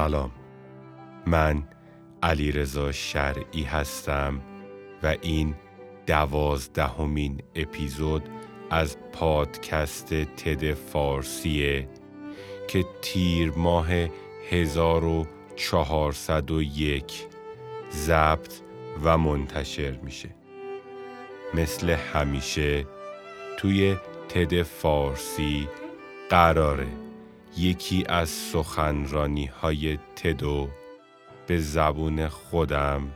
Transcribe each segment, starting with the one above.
سلام. من علیرضا شرعی هستم و این دوازدهمین اپیزود از پادکست تد فارسیه که تیر ماه 1401 ضبط و منتشر میشه. مثل همیشه توی تد فارسی قراره. یکی از سخنرانی های تدو به زبون خودم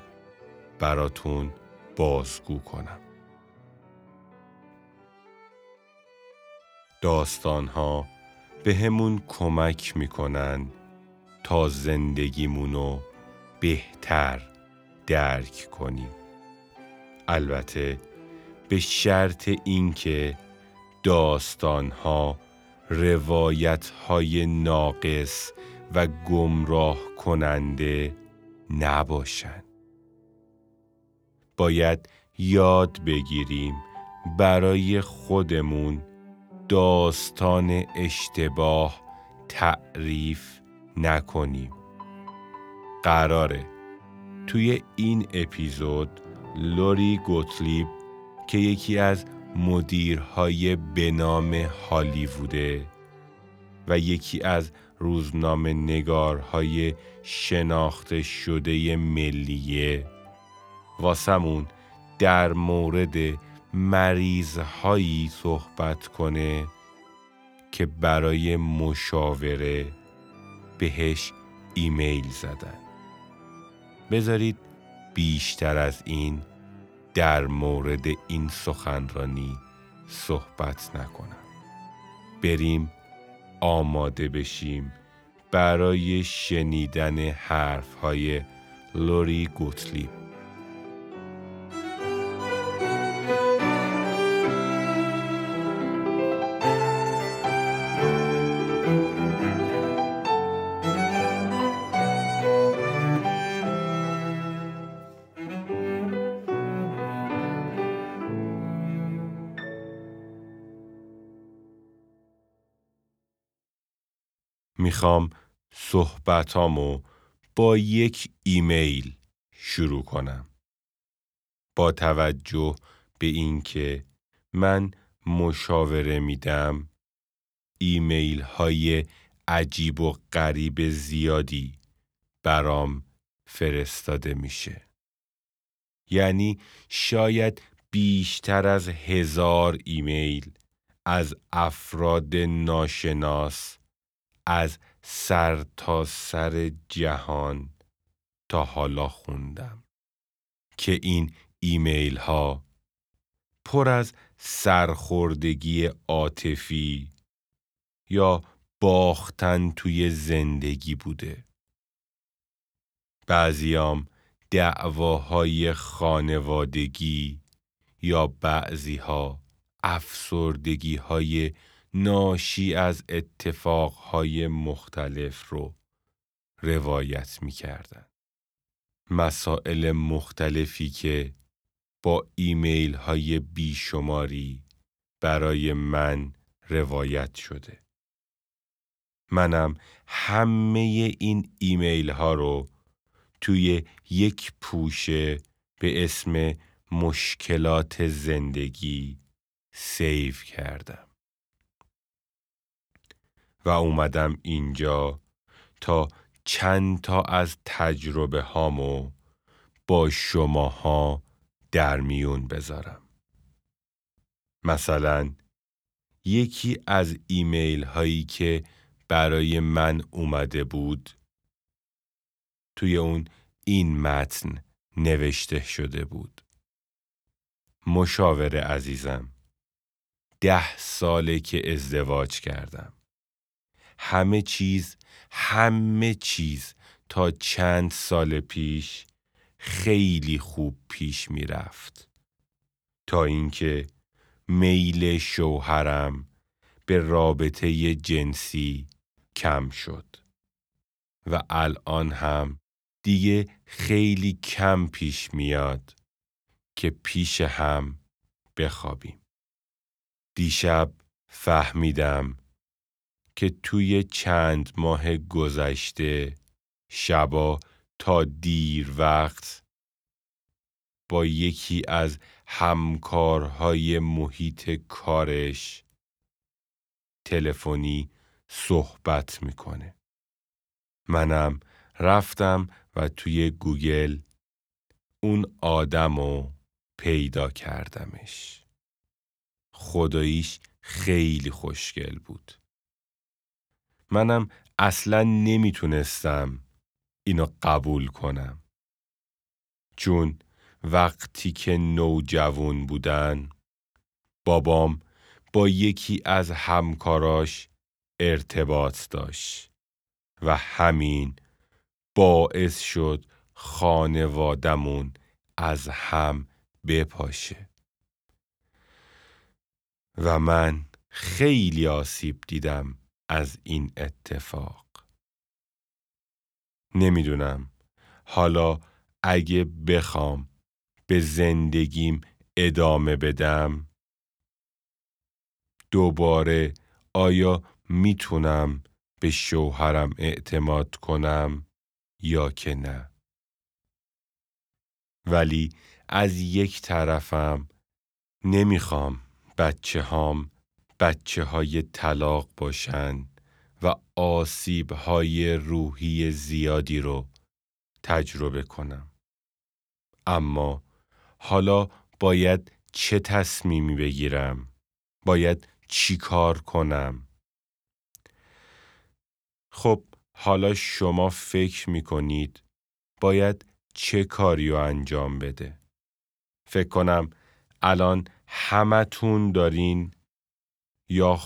براتون بازگو کنم. داستان ها به همون کمک می‌کنن تا زندگیمونو بهتر درک کنیم. البته به شرط اینکه داستان ها روایت های ناقص و گمراه کننده نباشند. باید یاد بگیریم برای خودمون داستان اشتباه تعریف نکنیم. قراره توی این اپیزود لوری گوتلیب که یکی از مدیرهای به نام هالیووده و یکی از روزنامه نگارهای شناخته شده ملیه. واسمون در مورد مریضهایی صحبت کنه که برای مشاوره بهش ایمیل زدن. بذارید بیشتر از این در مورد این سخنرانی صحبت نکنم. بریم آماده بشیم برای شنیدن حرف های لوری گوتلیب. می‌خوام صحبتامو با یک ایمیل شروع کنم. با توجه به اینکه من مشاوره میدم ایمیل های عجیب و غریب زیادی برام فرستاده میشه. یعنی شاید بیشتر از هزار ایمیل از افراد ناشناس از سر تا سر جهان تا حالا خوندم که این ایمیل ها پر از سرخوردگی عاطفی یا باختن توی زندگی بوده. بعضیام دعواهای خانوادگی یا بعضیها افسردگی های ناشی از اتفاقهای مختلف رو روایت می کردن. مسائل مختلفی که با ایمیل های بیشماری برای من روایت شده. منم همه این ایمیل ها رو توی یک پوشه به اسم مشکلات زندگی سیو کردم. و اومدم اینجا تا چند تا از تجربه هامو با شماها در میون بذارم. مثلا یکی از ایمیل هایی که برای من اومده بود توی اون این متن نوشته شده بود. مشاور عزیزم ده ساله که ازدواج کردم. همه چیز همه چیز تا چند سال پیش خیلی خوب پیش می رفت تا اینکه میل شوهرم به رابطه جنسی کم شد و الان هم دیگه خیلی کم پیش میاد که پیش هم بخوابیم. دیشب فهمیدم که توی چند ماه گذشته شبا تا دیر وقت با یکی از همکارهای محیط کارش تلفنی صحبت می‌کنه. منم رفتم و توی گوگل اون آدم رو پیدا کردمش. خداییش خیلی خوشگل بود. منم اصلا نمی‌تونستم اینو قبول کنم. چون وقتی که نوجوان بودن بابام با یکی از همکاراش ارتباط داشت و همین باعث شد خانوادمون از هم بپاشه و من خیلی آسیب دیدم از این اتفاق. نمی‌دونم. حالا اگه بخوام به زندگیم ادامه بدم دوباره آیا می‌تونم به شوهرم اعتماد کنم یا که نه؟ ولی از یک طرفم نمی‌خوام بچه هام بچه های طلاق باشن و آسیب های روحی زیادی رو تجربه کنم. اما حالا باید چه تصمیمی بگیرم؟ باید چی کار کنم؟ خب حالا شما فکر می کنید باید چه کاری رو انجام بده؟ فکر کنم الان همتون دارین یا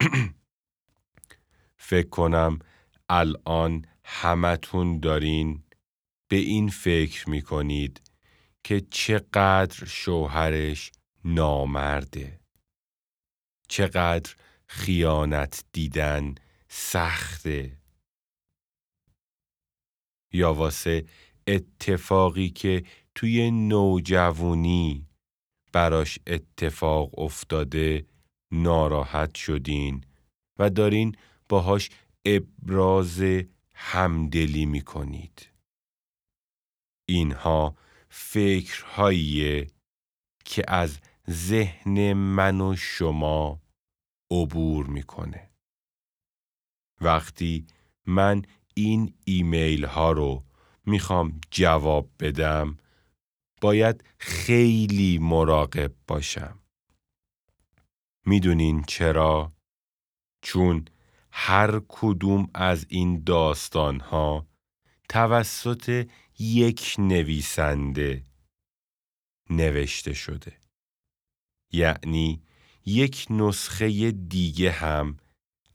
فکر کنم الان همتون دارین به این فکر می کنید که چقدر شوهرش نامرده. چقدر خیانت دیدن سخته. یا واسه اتفاقی که توی نوجوانی براش اتفاق افتاده ناراحت شدین و دارین باهاش ابراز همدلی می کنید. اینها فکرهاییه که از ذهن من و شما عبور می‌کنه. وقتی من این ایمیل ها رو می‌خوام جواب بدم باید خیلی مراقب باشم. می‌دونین چرا؟ چون هر کدوم از این داستان ها توسط یک نویسنده نوشته شده. یعنی یک نسخه دیگه هم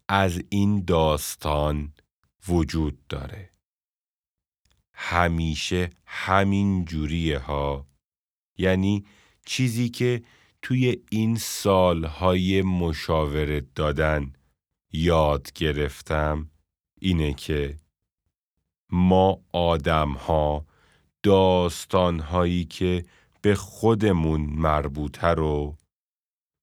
از این داستان وجود داره. همیشه همین جوریه ها یعنی چیزی که توی این سالهای مشاورت دادن یاد گرفتم اینه که ما آدم ها داستان هایی که به خودمون مربوطه رو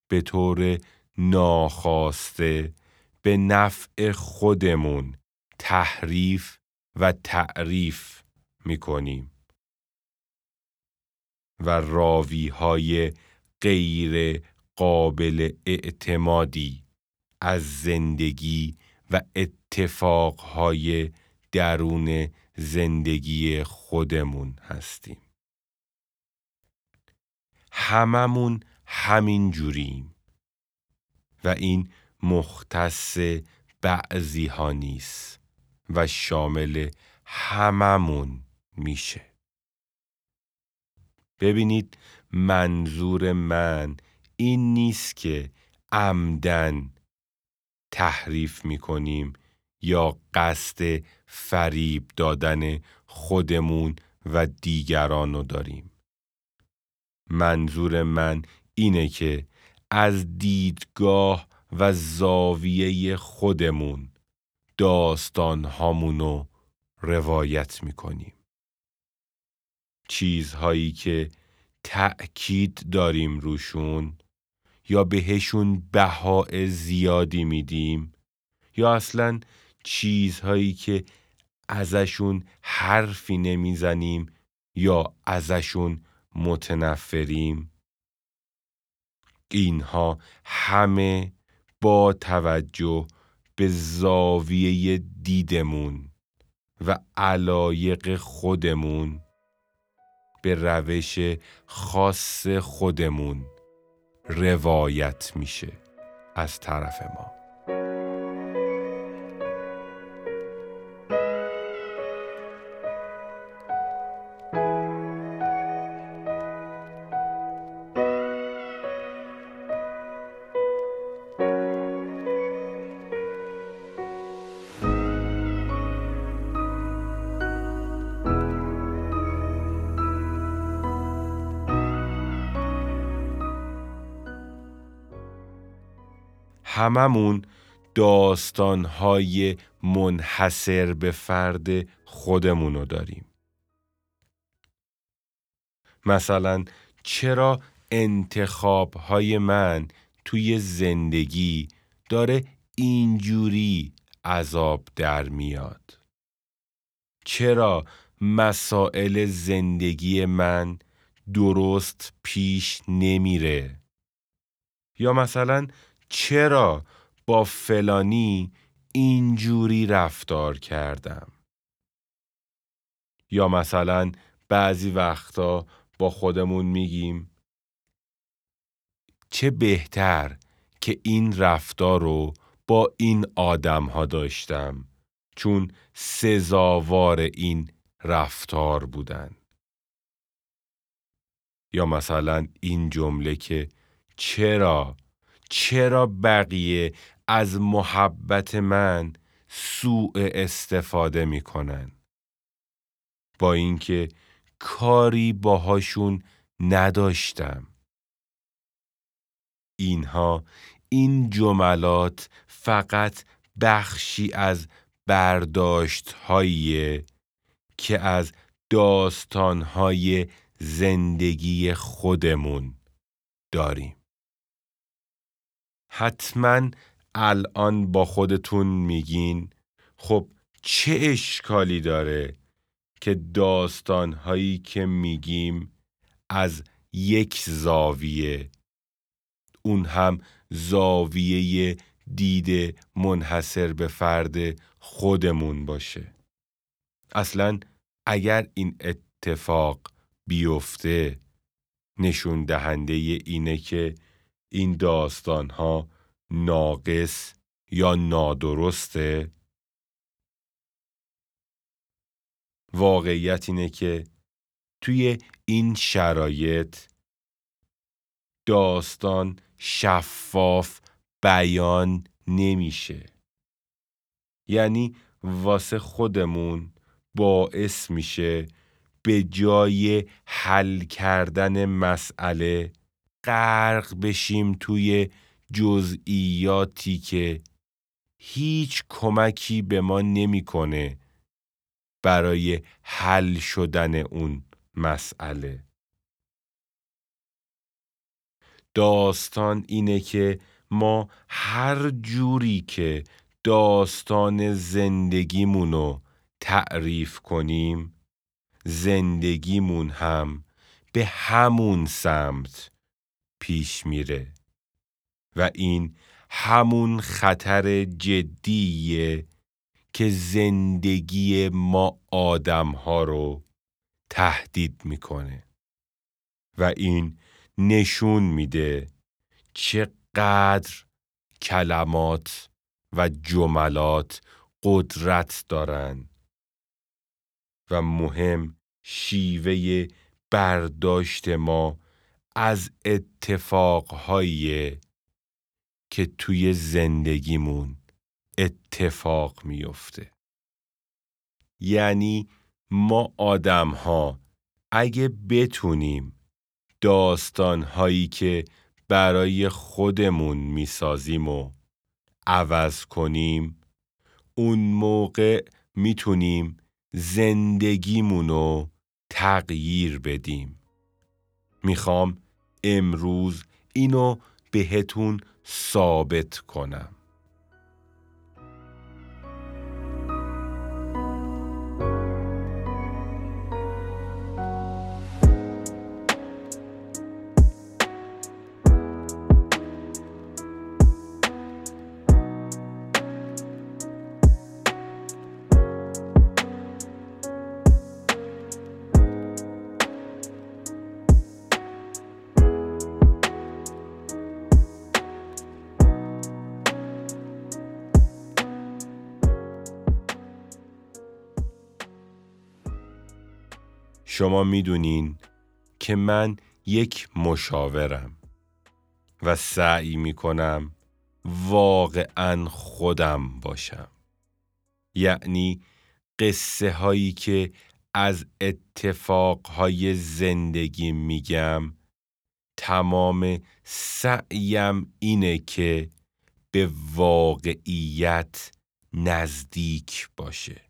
به طور ناخواسته به نفع خودمون تحریف و تعریف می کنیم و راوی های غیر قابل اعتمادی از زندگی و اتفاقهای درون زندگی خودمون هستیم. هممون همین جوریم و این مختص بعضی ها نیست و شامل هممون میشه. ببینید منظور من این نیست که عمدن تحریف می کنیم یا قصد فریب دادن خودمون و دیگران رو داریم. منظور من اینه که از دیدگاه و زاویه خودمون داستان هامونو روایت می‌کنیم. چیزهایی که تأکید داریم روشون؟ یا بهشون بهای زیادی میدیم؟ یا اصلا چیزهایی که ازشون حرفی نمی‌زنیم یا ازشون متنفریم؟ اینها همه با توجه به زاویه دیدمون و علایق خودمون. به روش خاص خودمون روایت میشه از طرف ما. هممون داستانهای منحصر به فرد خودمونو داریم. مثلا چرا انتخابهای من توی زندگی داره اینجوری عذاب در میاد؟ چرا مسائل زندگی من درست پیش نمیره؟ یا مثلا چرا با فلانی اینجوری رفتار کردم؟ یا مثلا بعضی وقتا با خودمون میگیم چه بهتر که این رفتار رو با این آدم ها داشتم؟ چون سزاوار این رفتار بودن. یا مثلا این جمله که چرا چرا بقیه از محبت من سوء استفاده می‌کنن؟ با اینکه کاری باهاشون نداشتم. اینها این جملات فقط بخشی از برداشت که از داستانهای زندگی خودمون داریم. حتما الان با خودتون میگین. خب چه اشکالی داره که داستانهایی که میگیم از یک زاویه اون هم زاویه دید منحصر به فرد خودمون باشه؟ اصلا اگر این اتفاق بیفته نشون دهنده اینه که این داستان ها ناقص یا نادرسته؟ واقعیت اینه که توی این شرایط داستان شفاف بیان نمیشه. یعنی واسه خودمون باعث میشه به جای حل کردن مسئله غرق بشیم توی جزئیاتی که هیچ کمکی به ما نمی‌کنه برای حل شدن اون مسئله. داستان اینه که ما هر جوری که داستان زندگیمونو تعریف کنیم زندگیمون هم به همون سمت. پیش میره و این همون خطر جدیه که زندگی ما آدم ها رو تهدید می‌کنه و این نشون میده چقدر کلمات و جملات قدرت دارن و مهم شیوه برداشت ما از اتفاقهایی که توی زندگیمون اتفاق میفته یعنی ما آدم ها اگه بتونیم داستان هایی که برای خودمون می‌سازیم و عوض کنیم اون موقع می‌تونیم زندگیمونو تغییر بدیم. می‌خوام امروز اینو بهتون ثابت کنم. شما می‌دونین که من یک مشاورم و سعی می‌کنم واقعا خودم باشم. یعنی قصه هایی که از اتفاقهای زندگی میگم تمام سعیم اینه که به واقعیت نزدیک باشه.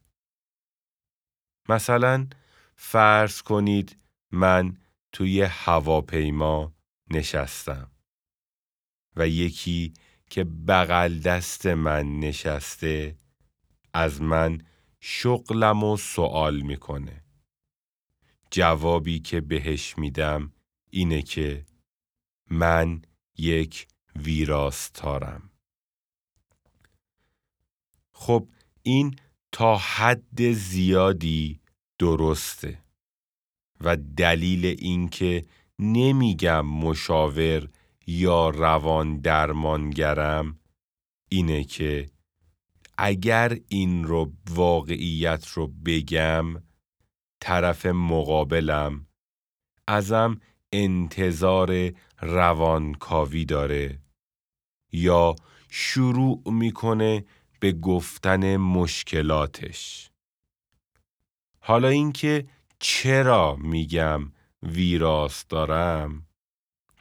مثلا فرض کنید من توی هواپیما نشستم و یکی که بغل دست من نشسته از من شغلم و سوال می‌کنه. جوابی که بهش میدم اینه که من یک ویراستارم. خب این تا حد زیادی درسته. و دلیل اینکه نمیگم مشاور یا روان درمانگرم اینه که اگر این رو واقعیت رو بگم طرف مقابلم ازم انتظار روانکاوی داره یا شروع می‌کنه به گفتن مشکلاتش. حالا اینکه چرا میگم ویراس دارم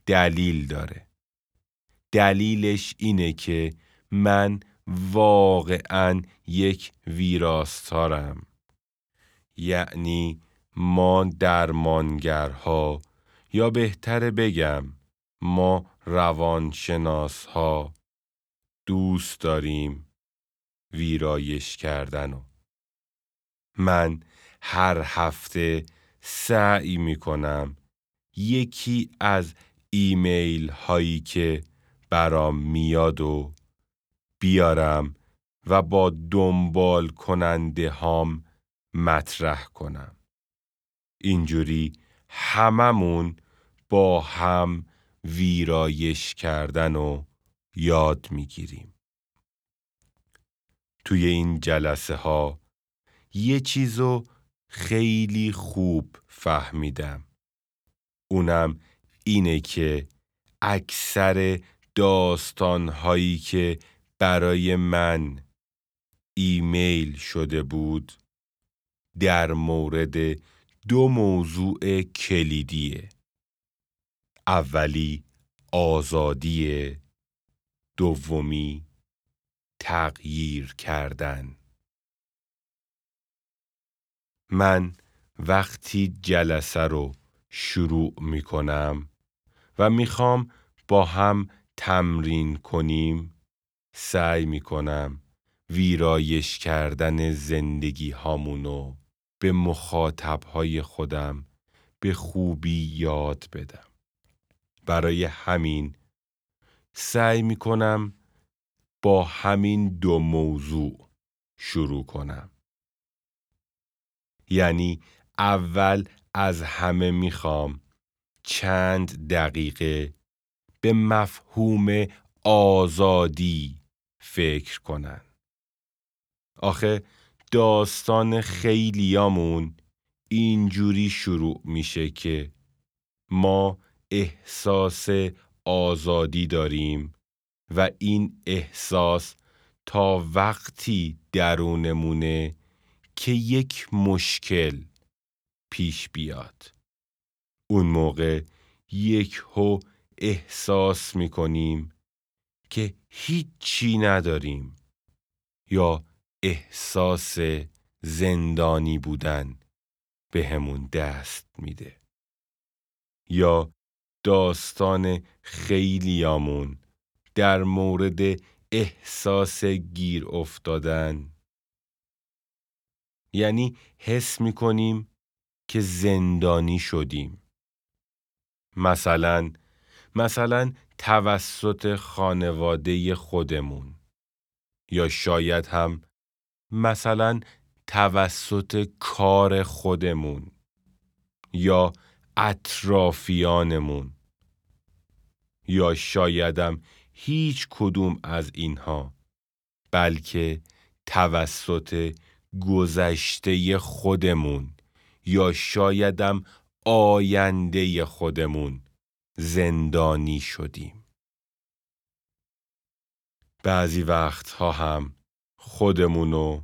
دلیل داره. دلیلش اینه که من واقعا یک ویراستارم یعنی ما درمانگرها یا بهتره بگم ما روانشناس ها دوست داریم ویرایش کردن من هر هفته سعی می کنم یکی از ایمیل هایی که برام میاد و بیارم و با دنبال کننده هام مطرح کنم. اینجوری هممون با هم ویرایش کردن و یاد می‌گیریم. توی این جلسه ها یه چیزو خیلی خوب فهمیدم. اونم اینه که اکثر داستانهایی که برای من ایمیل شده بود در مورد دو موضوع کلیدیه. اولی آزادی دومی تغییر کردن من وقتی جلسه رو شروع می کنم و می‌خوام با هم تمرین کنیم سعی می کنم ویرایش کردن زندگی هامونو به مخاطب های خودم به خوبی یاد بدم. برای همین سعی می کنم با همین دو موضوع شروع کنم. یعنی اول از همه می‌خوام چند دقیقه به مفهوم آزادی فکر کنن. آخه داستان خیلیامون اینجوری شروع میشه که ما احساس آزادی داریم و این احساس تا وقتی درونمونه که یک مشکل پیش بیاد. اون موقع یک هو احساس می کنیم که هیچی نداریم یا احساس زندانی بودن به همون دست میده. یا داستان خیلیامون در مورد احساس گیر افتادن یعنی حس می‌کنیم که زندانی شدیم. مثلا مثلا توسط خانواده خودمون. یا شاید هم مثلا توسط کار خودمون. یا اطرافیانمون. یا شایدم هیچ کدوم از اینها. بلکه توسط گذشته خودمون یا شایدم آینده خودمون زندانی شدیم. بعضی وقتها هم خودمونو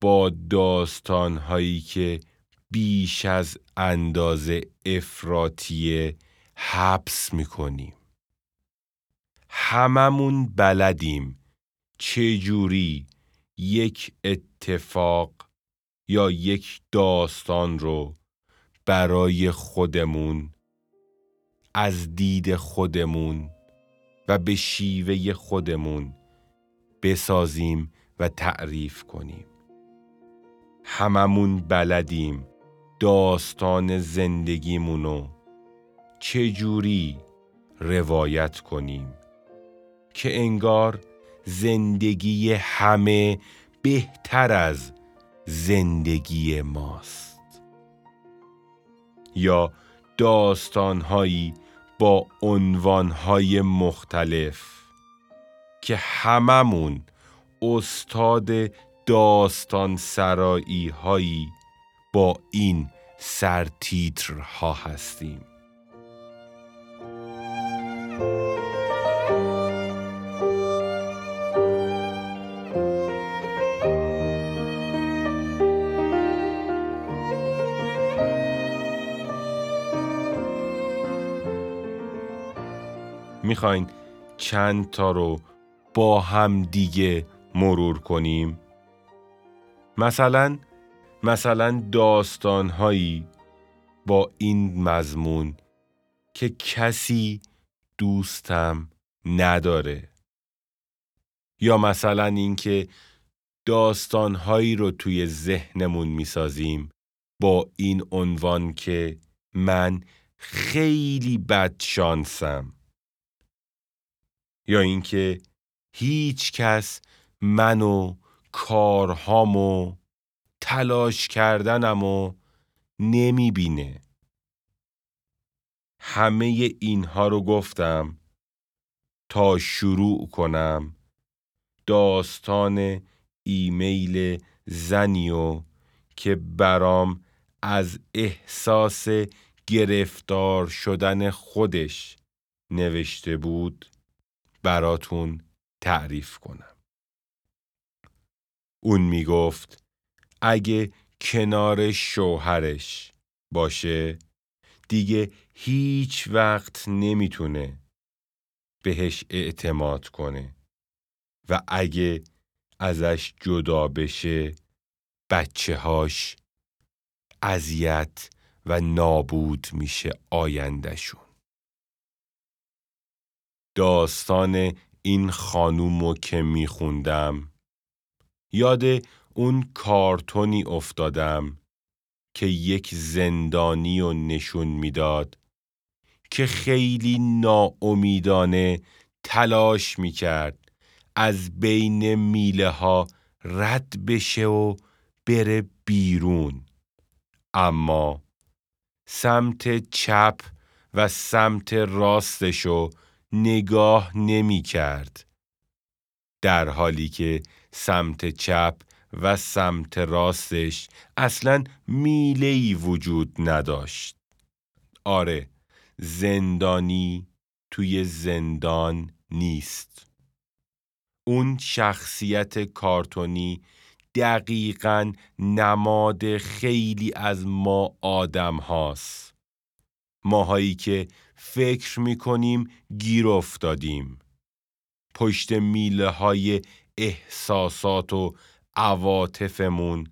با داستانهایی که بیش از اندازه افراتیه حبس می‌کنیم. هممون بلدیم چجوری یک اتفاق یا یک داستان رو برای خودمون از دید خودمون و به شیوه خودمون بسازیم و تعریف کنیم. هممون بلدیم داستان زندگیمونو چجوری روایت کنیم که انگار زندگی همه بهتر از زندگی ماست. یا داستانهایی با عنوانهای مختلف که هممون استاد داستان سرایی هایی با این سرتیترها هستیم. می‌خواین چند تا رو با هم دیگه مرور کنیم؟ مثلا مثلا داستانهایی با این مضمون که کسی دوستم نداره. یا مثلا اینکه داستانهایی رو توی ذهنمون می‌سازیم با این عنوان که من خیلی بد شانسم. یا اینکه هیچ کس منو کارهامو تلاش کردنمو نمی‌بینه. همه اینها رو گفتم تا شروع کنم داستان ایمیل زنیو که برام از احساس گرفتار شدن خودش نوشته بود. براتون تعریف کنم. اون می‌گفت اگه کنار شوهرش باشه دیگه هیچ وقت نمی‌تونه بهش اعتماد کنه و اگه ازش جدا بشه بچه هاش اذیت و نابود میشه آیندهشون داستان این خانومو که میخوندم. یاد اون کارتونی افتادم که یک زندانی و نشون می‌داد که خیلی ناامیدانه تلاش می‌کرد از بین میله ها رد بشه و بره بیرون. اما سمت چپ و سمت راستشو نگاه نمی کرد. در حالی که سمت چپ و سمت راستش اصلا میلهی وجود نداشت. آره زندانی توی زندان نیست. اون شخصیت کارتونی دقیقا نماد خیلی از ما آدم هاست. ماهایی که فکر می‌کنیم گیر افتادیم. پشت میله های احساسات و عواطفمون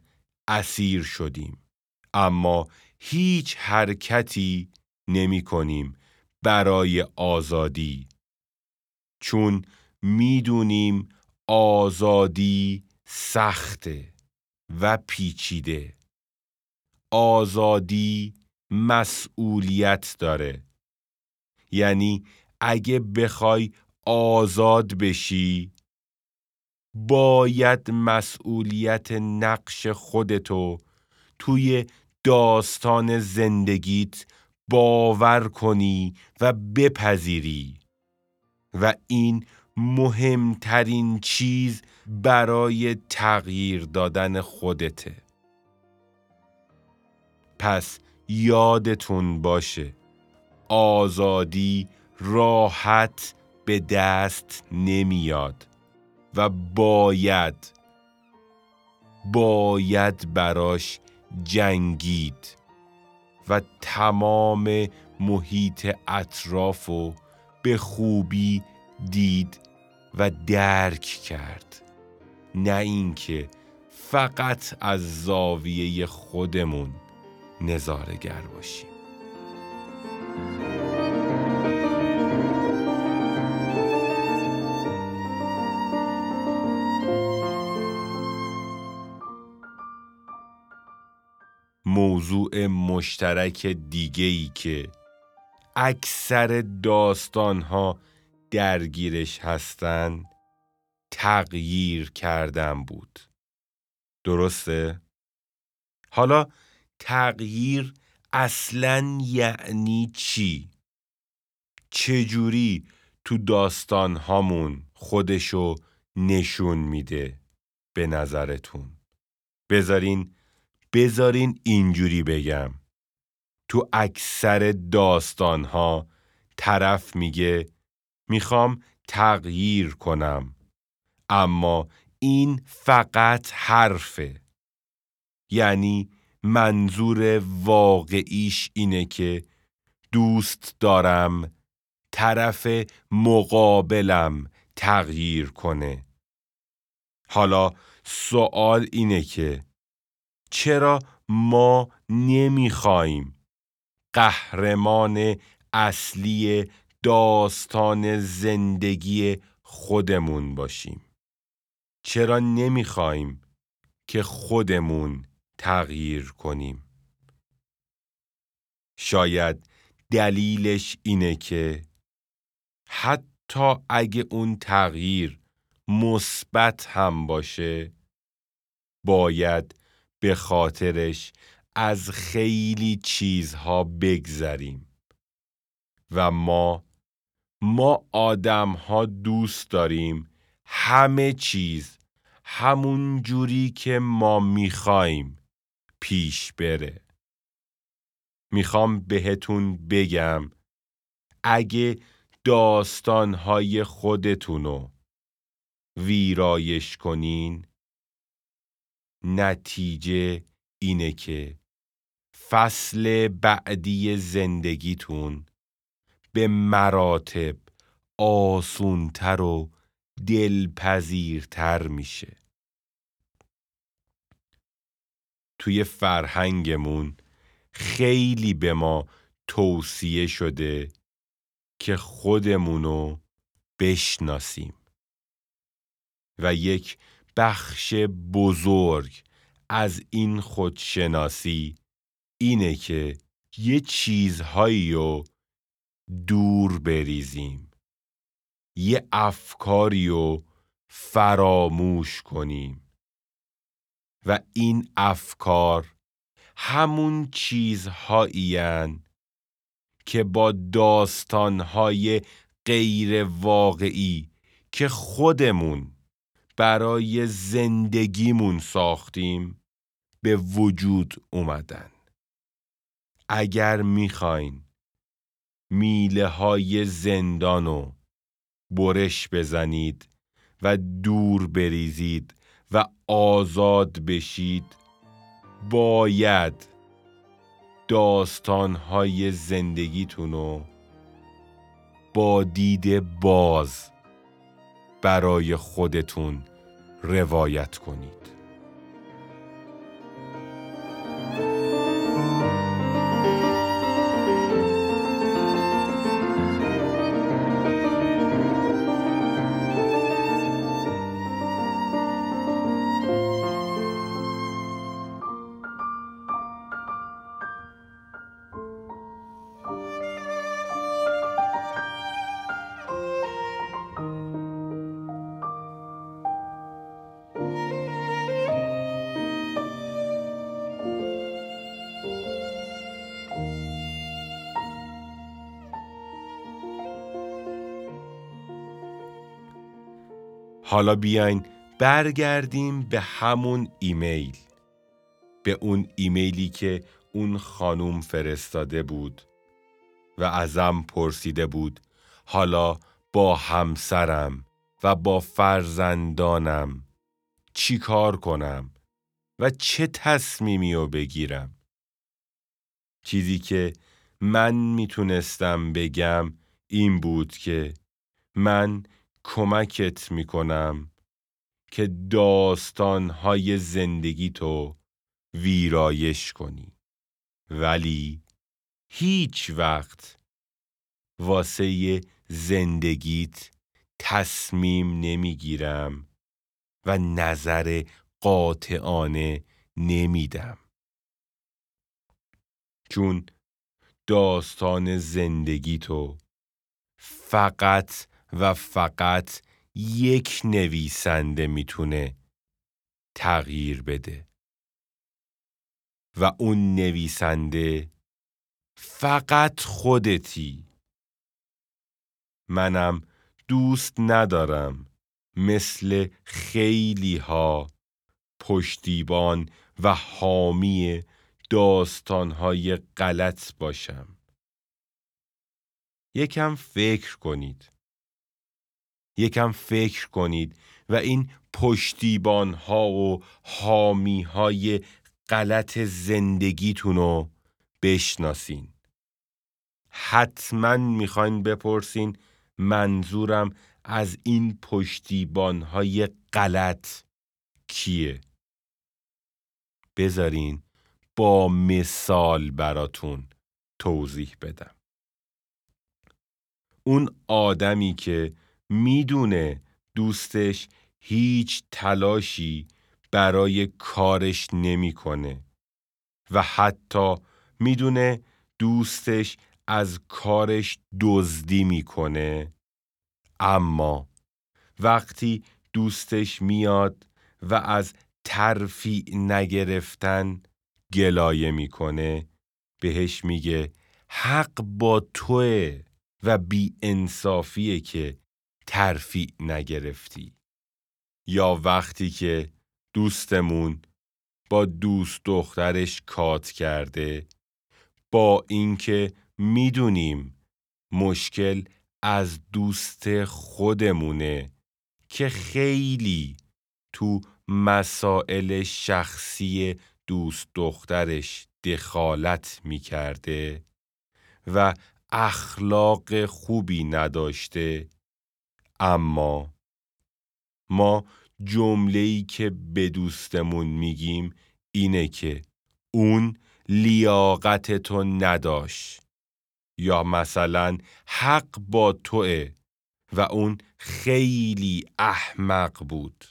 اسیر شدیم. اما هیچ حرکتی نمی کنیم برای آزادی. چون می‌دونیم آزادی سخته و پیچیده آزادی مسئولیت داره یعنی اگه بخوای آزاد بشی باید مسئولیت نقش خودتو توی داستان زندگیت باور کنی و بپذیری. و این مهمترین چیز برای تغییر دادن خودته. پس یادتون باشه آزادی راحت به دست نمیاد و باید باید براش جنگید و تمام محیط اطراف و به خوبی دید و درک کرد. نه اینکه فقط از زاویه خودمون نظارگر باشیم. موضوع مشترک دیگه ای که اکثر داستان ها درگیرش هستن تغییر کردن بود درسته؟ حالا تغییر اصلا یعنی چی؟ چجوری تو داستان هامون خودشو نشون میده به نظرتون؟ بذارین بذارین اینجوری بگم. تو اکثر داستان ها طرف میگه می‌خوام تغییر کنم. اما این فقط حرفه. یعنی منظور واقعیش اینه که دوست دارم طرف مقابلم تغییر کنه. حالا سوال اینه که چرا ما نمی‌خوایم قهرمان اصلی داستان زندگی خودمون باشیم. چرا نمی‌خوایم که خودمون تغییر کنیم؟ شاید دلیلش اینه که حتی اگه اون تغییر مثبت هم باشه باید به خاطرش از خیلی چیزها بگذریم. و ما ما آدم ها دوست داریم همه چیز همون جوری که ما می‌خوایم پیش بره. می‌خوام بهتون بگم اگه داستانهای خودتونو ویرایش کنین نتیجه اینه که فصل بعدی زندگیتون به مراتب آسونتر و دلپذیرتر میشه. توی فرهنگمون خیلی به ما توصیه شده که خودمونو بشناسیم و یک بخش بزرگ از این خودشناسی اینه که یه چیزهایی رو دور بریزیم. یه افکاری رو فراموش کنیم. و این افکار همون چیزهایی که با داستانهای غیر واقعی که خودمون برای زندگیمون ساختیم به وجود اومدن. اگر می‌خواین میله های زندانو برش بزنید و دور بریزید و آزاد بشید باید داستانهای زندگیتون رو با دید باز برای خودتون روایت کنید. حالا بیاین برگردیم به همون ایمیل. به اون ایمیلی که اون خانوم فرستاده بود و ازم پرسیده بود حالا با همسرم و با فرزندانم چی کار کنم و چه تصمیمی رو بگیرم؟ چیزی که من می‌تونستم بگم این بود که من کمکت می‌کنم که داستانهای زندگی تو ویرایش کنی. ولی هیچ وقت واسه زندگیت تصمیم نمی‌گیرم و نظر قاطعانه نمیدم. چون داستان زندگی تو فقط و فقط یک نویسنده می‌تونه تغییر بده. و اون نویسنده فقط خودتی. منم دوست ندارم مثل خیلی ها پشتیبان و حامی داستانهای غلط باشم. یکم فکر کنید. یکم فکر کنید و این پشتیبان ها و حامی های غلط زندگیتون رو بشناسین. حتما می‌خواین بپرسین منظورم از این پشتیبان های غلط کیه. بذارین با مثال براتون توضیح بدم. اون آدمی که می‌دونه دوستش هیچ تلاشی برای کارش نمی‌کنه و حتی می‌دونه دوستش از کارش دزدی می‌کنه. اما وقتی دوستش میاد و از ترفیع نگرفتن گلایه می‌کنه بهش میگه حق با توه و بی انصافیه که ترفیع نگرفتی. یا وقتی که دوستمون با دوست دخترش کات کرده با اینکه می‌دونیم مشکل از دوست خودمونه که خیلی تو مسائل شخصی دوست دخترش دخالت می‌کرده و اخلاق خوبی نداشته اما ما جمله‌ای که به دوستمون میگیم اینه که اون لیاقت تو نداشت. یا مثلا حق با توه و اون خیلی احمق بود.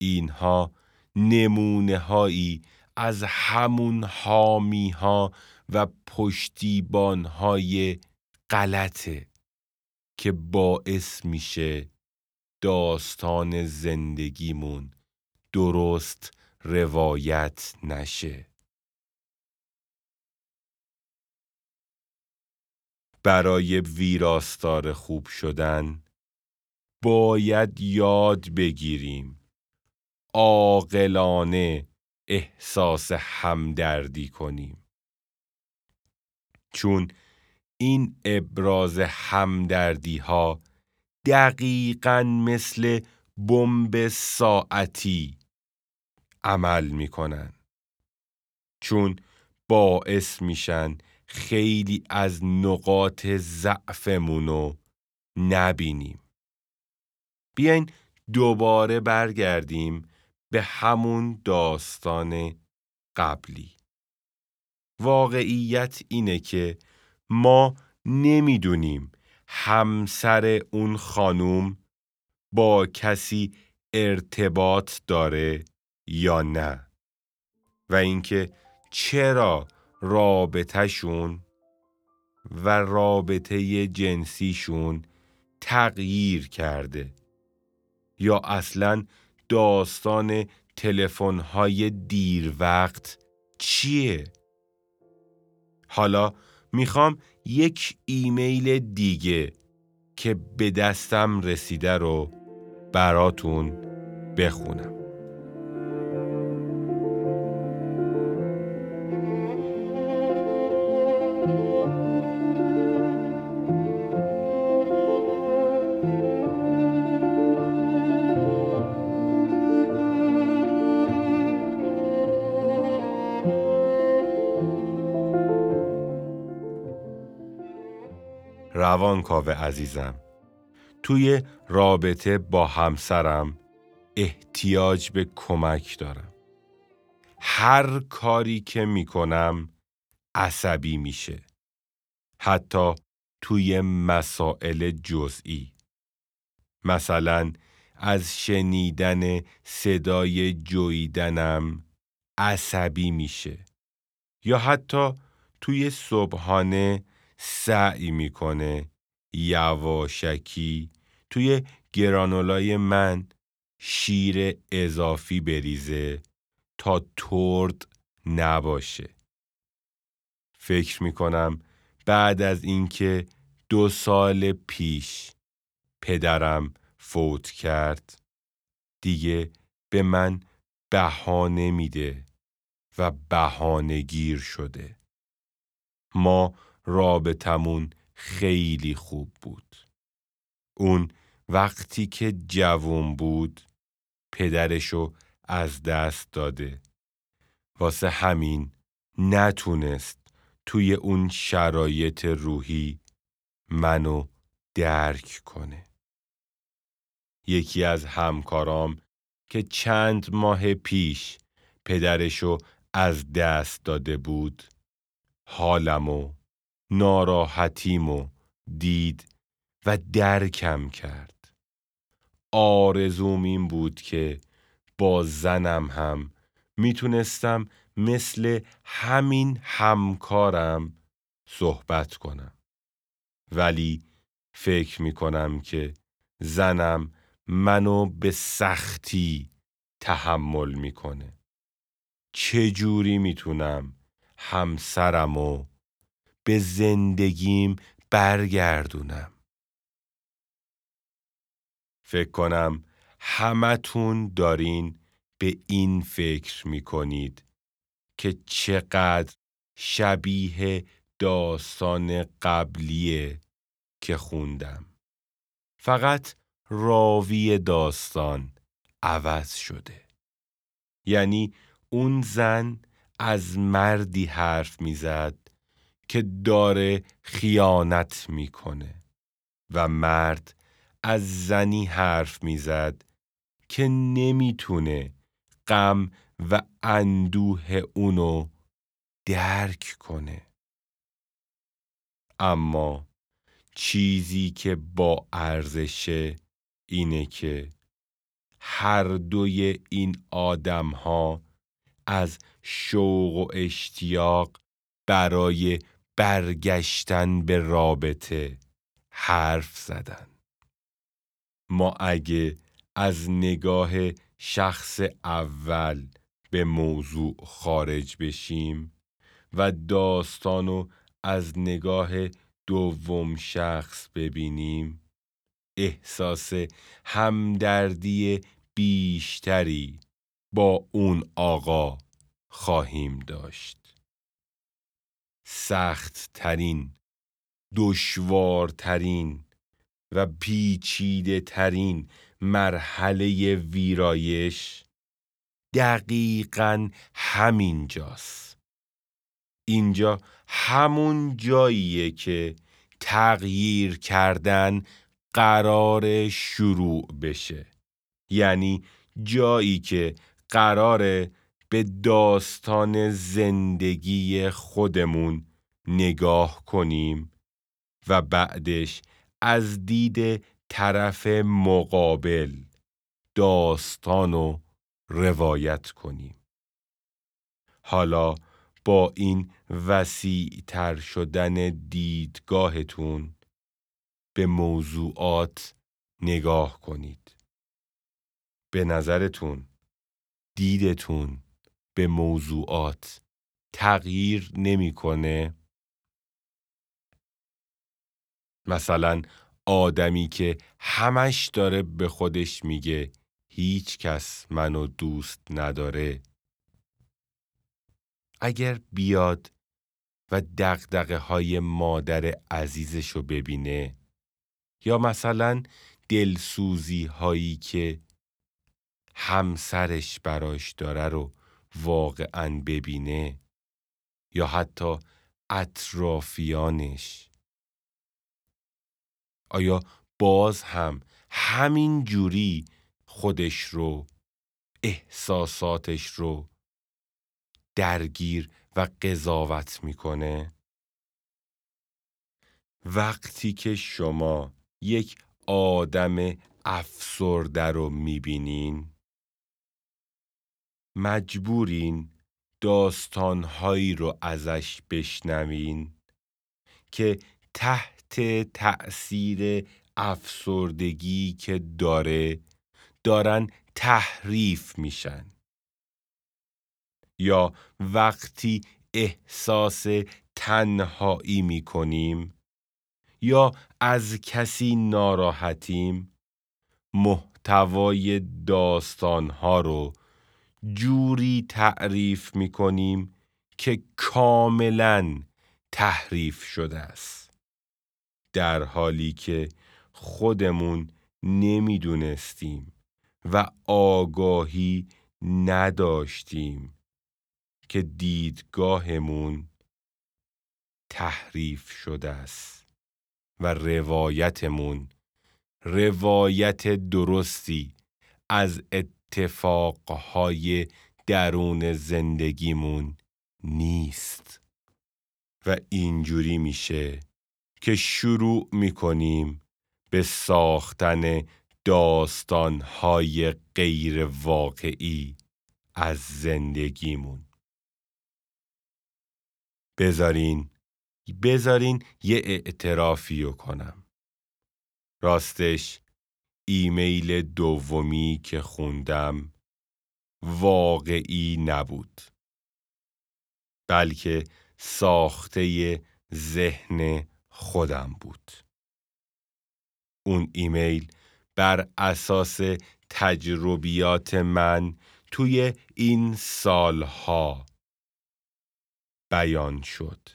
اینها نمونه هایی از همون حامی ها و پشتیبان های غلطه. که باعث میشه داستان زندگیمون درست روایت نشه. برای ویراستار خوب شدن باید یاد بگیریم عاقلانه احساس همدردی کنیم. چون این ابراز همدردی ها دقیقا مثل بمب ساعتی عمل می‌کنن. چون باعث میشن خیلی از نقاط ضعفمونو نبینیم. بیاین دوباره برگردیم به همون داستان قبلی. واقعیت اینه که ما نمی‌دونیم همسر اون خانوم با کسی ارتباط داره یا نه و اینکه چرا رابطهشون و رابطه جنسیشون تغییر کرده یا اصلا داستان تلفن‌های دیر وقت چیه؟ حالا می‌خوام یک ایمیل دیگه که به دستم رسیده رو براتون بخونم. روانکاو عزیزم. توی رابطه با همسرم احتیاج به کمک دارم. هر کاری که می‌کنم عصبی میشه. حتی توی مسائل جزئی. مثلا از شنیدن صدای جویدنم عصبی میشه. یا حتی توی صبحانه سعی می‌کنه یواشکی توی گرانولای من شیر اضافی بریزه تا ترد نباشه. فکر می‌کنم بعد از اینکه دو سال پیش پدرم فوت کرد دیگه به من بهانه میده و بهانه گیر شده. ما رابطمون خیلی خوب بود. اون وقتی که جوون بود پدرشو از دست داده. واسه همین نتونست توی اون شرایط روحی منو درک کنه. یکی از همکارام که چند ماه پیش پدرشو از دست داده بود حالمو ناراحتیمو دید و درکم کرد. آرزوم این بود که با زنم هم می‌تونستم مثل همین همکارم صحبت کنم. ولی فکر می‌کنم که زنم منو به سختی تحمل می‌کنه. چجوری می‌تونم همسرمو به زندگیم برگردونم. فکر کنم همتون دارین به این فکر می‌کنید که چقدر شبیه داستان قبلیه که خوندم. فقط راوی داستان عوض شده. یعنی اون زن از مردی حرف می‌زد که داره خیانت می‌کنه و مرد از زنی حرف می‌زد که نمی‌تونه غم و اندوه اونو درک کنه. اما چیزی که با ارزشه اینه که هر دوی این آدم ها از شوق و اشتیاق برای برگشتن به رابطه حرف زدن. ما اگه از نگاه شخص اول به موضوع خارج بشیم و داستانو از نگاه دوم شخص ببینیم احساس همدردی بیشتری با اون آقا خواهیم داشت. سخت ترین دشوارترین و پیچیده ترین مرحله ویرایش دقیقا همین جاست. اینجا همون جاییه که تغییر کردن قرار شروع بشه یعنی جایی که قراره به داستان زندگی خودمون نگاه کنیم و بعدش از دید طرف مقابل داستان رو روایت کنیم. حالا با این وسیع تر شدن دیدگاهتون به موضوعات نگاه کنید. به نظرتون دیدتون به موضوعات. تغییر نمی‌کنه. مثلا آدمی که همش داره به خودش میگه هیچ کس منو دوست نداره. اگر بیاد و دقدقه های مادر عزیزشو ببینه یا مثلا دلسوزی هایی که همسرش براش داره رو واقعا ببینه یا حتی اطرافیانش. آیا باز هم همین جوری خودش رو احساساتش رو درگیر و قضاوت می‌کنه؟ وقتی که شما یک آدم افسرده رو می‌بینین مجبورین داستانهایی رو ازش بشنوین که تحت تأثیر افسردگی که داره دارن تحریف میشن. یا وقتی احساس تنهایی می‌کنیم یا از کسی ناراحتیم محتوای داستانها رو جوری تعریف می کنیم که کاملا تحریف شده است. در حالی که خودمون نمی‌دونستیم و آگاهی نداشتیم که دیدگاهمون تحریف شده است و روایتمون روایت درستی از اتفاقهای درون زندگیمون نیست. و اینجوری میشه که شروع می‌کنیم به ساختن داستانهای غیر واقعی از زندگیمون. بذارین بذارین یه اعترافی کنم. راستش ایمیل دومی که خوندم واقعی نبود. بلکه ساخته ذهن خودم بود. اون ایمیل بر اساس تجربیات من توی این سالها بیان شد.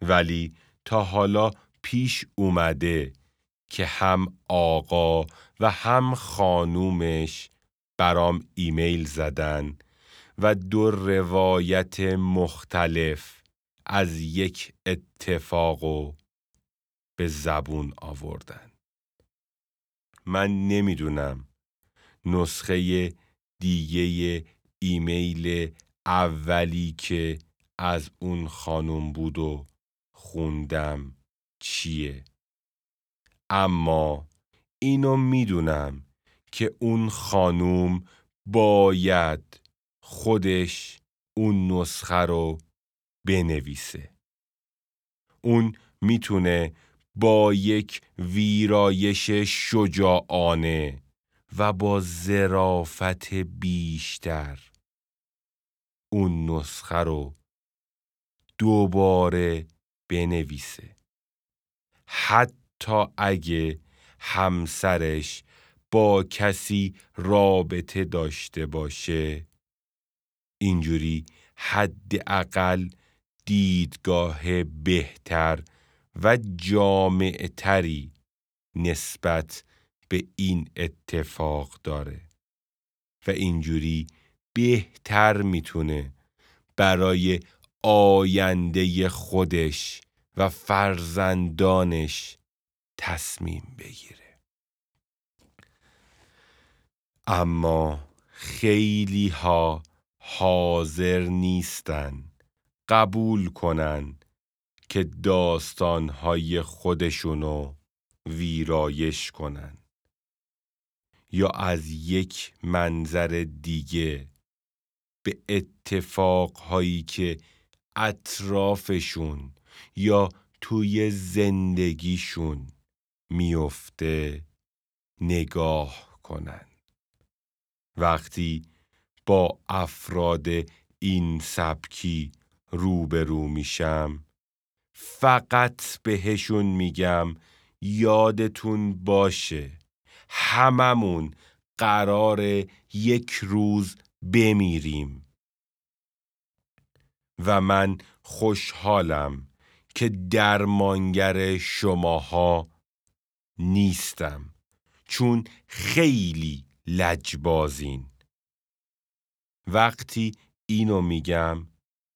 ولی تا حالا پیش اومده که هم آقا و هم خانومش برام ایمیل زدن و دو روایت مختلف از یک اتفاق به زبون آوردن. من نمی‌دونم نسخه دیگه ایمیل اولی که از اون خانم بود و خوندم چیه. اما اینو می‌دونم که اون خانوم باید خودش اون نسخه رو بنویسه. اون می‌تونه با یک ویرایش شجاعانه و با زرافت بیشتر اون نسخه رو دوباره بنویسه. حتی اگه همسرش با کسی رابطه داشته باشه. اینجوری حداقل دیدگاه بهتر و جامع تری نسبت به این اتفاق داره و اینجوری بهتر می‌تونه برای آینده خودش و فرزندانش تصمیم بگیره. اما خیلی ها حاضر نیستن قبول کنن که داستانهای خودشونو ویرایش کنن. یا از یک منظر دیگه به اتفاقهایی که اطرافشون یا توی زندگیشون میفته نگاه کنن وقتی با افراد این سبکی روبرو میشم فقط بهشون میگم یادتون باشه هممون قرار یک روز بمیریم. و من خوشحالم که درمانگر شماها نیستم. چون خیلی لجبازین. وقتی اینو میگم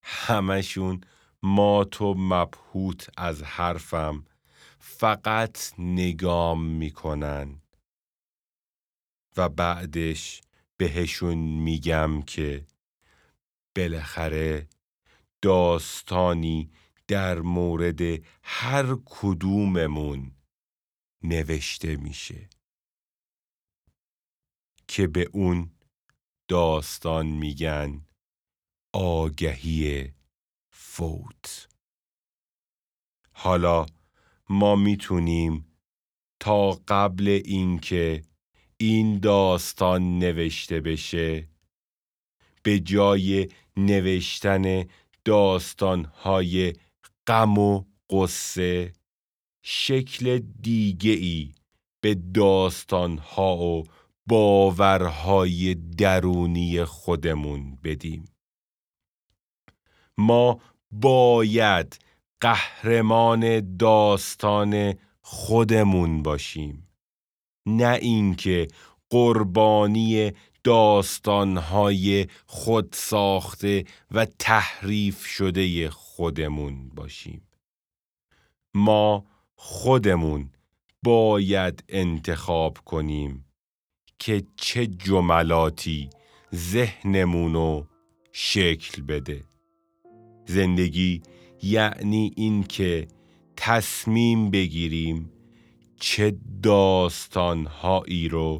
همشون مات و مبهوت از حرفم فقط نگام می‌کنن. و بعدش بهشون میگم که بالاخره داستانی در مورد هر کدوممون نوشته میشه. که به اون داستان میگن آگهی فوت. حالا ما می‌تونیم تا قبل اینکه این داستان نوشته بشه به جای نوشتن داستانهای غم و قصه شکل دیگه ای به داستانها و باورهای درونی خودمون بدیم. ما باید قهرمان داستان خودمون باشیم. نه اینکه قربانی داستانهای خود ساخته و تحریف شده خودمون باشیم. ما خودمون باید انتخاب کنیم که چه جملاتی ذهنمونو شکل بده. زندگی یعنی اینکه تصمیم بگیریم چه داستانهایی رو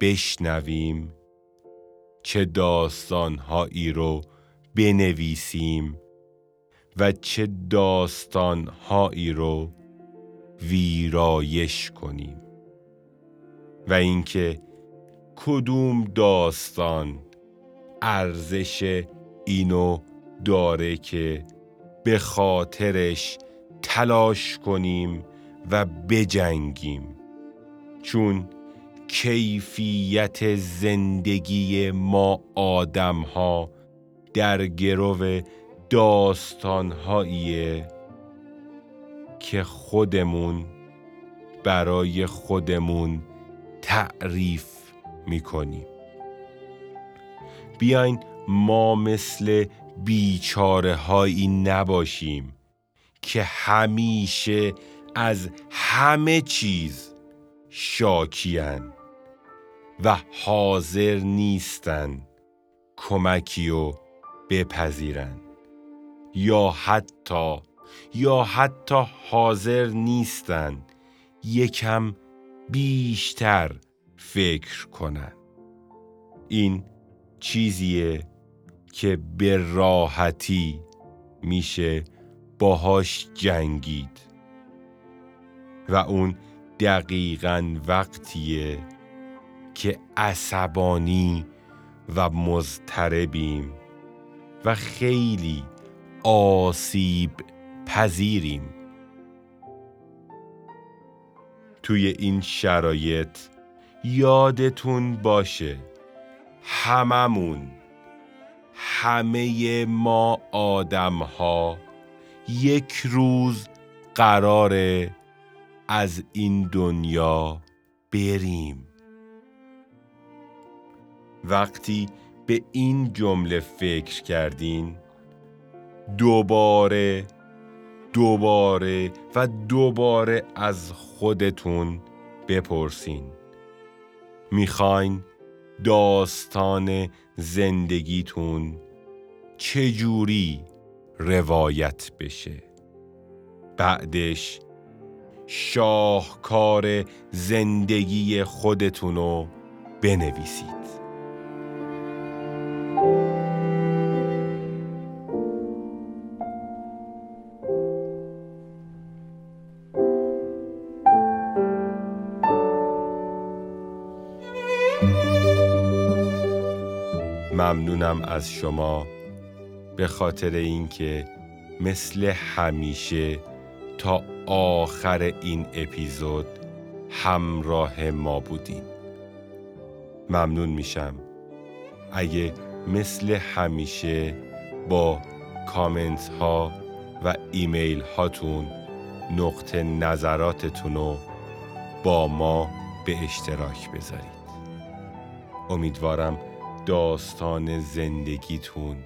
بشنویم چه داستانهایی رو بنویسیم و چه داستانهایی رو ویرایش کنیم و اینکه کدوم داستان ارزش اینو داره که به خاطرش تلاش کنیم و بجنگیم. چون کیفیت زندگی ما آدم ها در گرو داستانهاییه. که خودمون برای خودمون تعریف می‌کنیم. بیاین ما مثل بیچاره هایی نباشیم که همیشه از همه چیز شاکیان و حاضر نیستن کمکی و بپذیرن یا حتی یا حتی حاضر نیستن یکم بیشتر فکر کنن. این چیزیه که به راحتی میشه باهاش جنگید. و اون دقیقا وقتیه که عصبانی و مضطربیم و خیلی آسیب پذیریم. توی این شرایط یادتون باشه هممون همه ما آدم ها یک روز قراره از این دنیا بریم. وقتی به این جمله فکر کردین دوباره دوباره و دوباره از خودتون بپرسین. می‌خواین داستان زندگیتون چجوری روایت بشه؟ بعدش شاهکار زندگی خودتونو بنویسید. ممنونم از شما به خاطر اینکه مثل همیشه تا آخر این اپیزود همراه ما بودین. ممنون میشم. اگه مثل همیشه با کامنت ها و ایمیل هاتون نقطه نظراتتون رو با ما به اشتراک بذارید. امیدوارم داستان زندگیتون.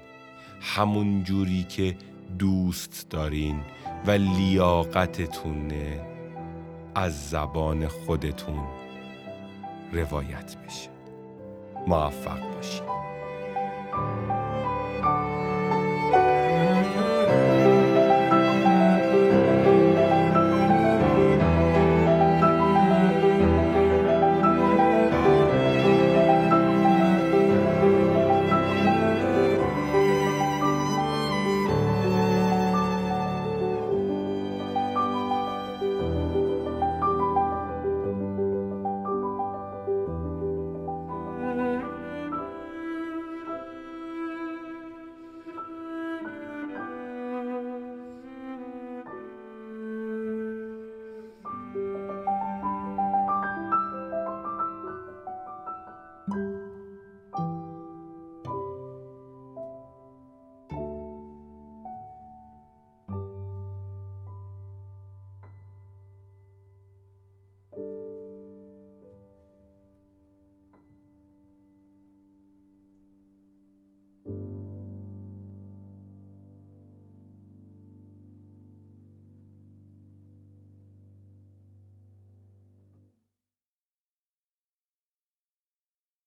همون جوری که دوست دارین و لیاقتتونه از زبان خودتون روایت بشه. موفق باشید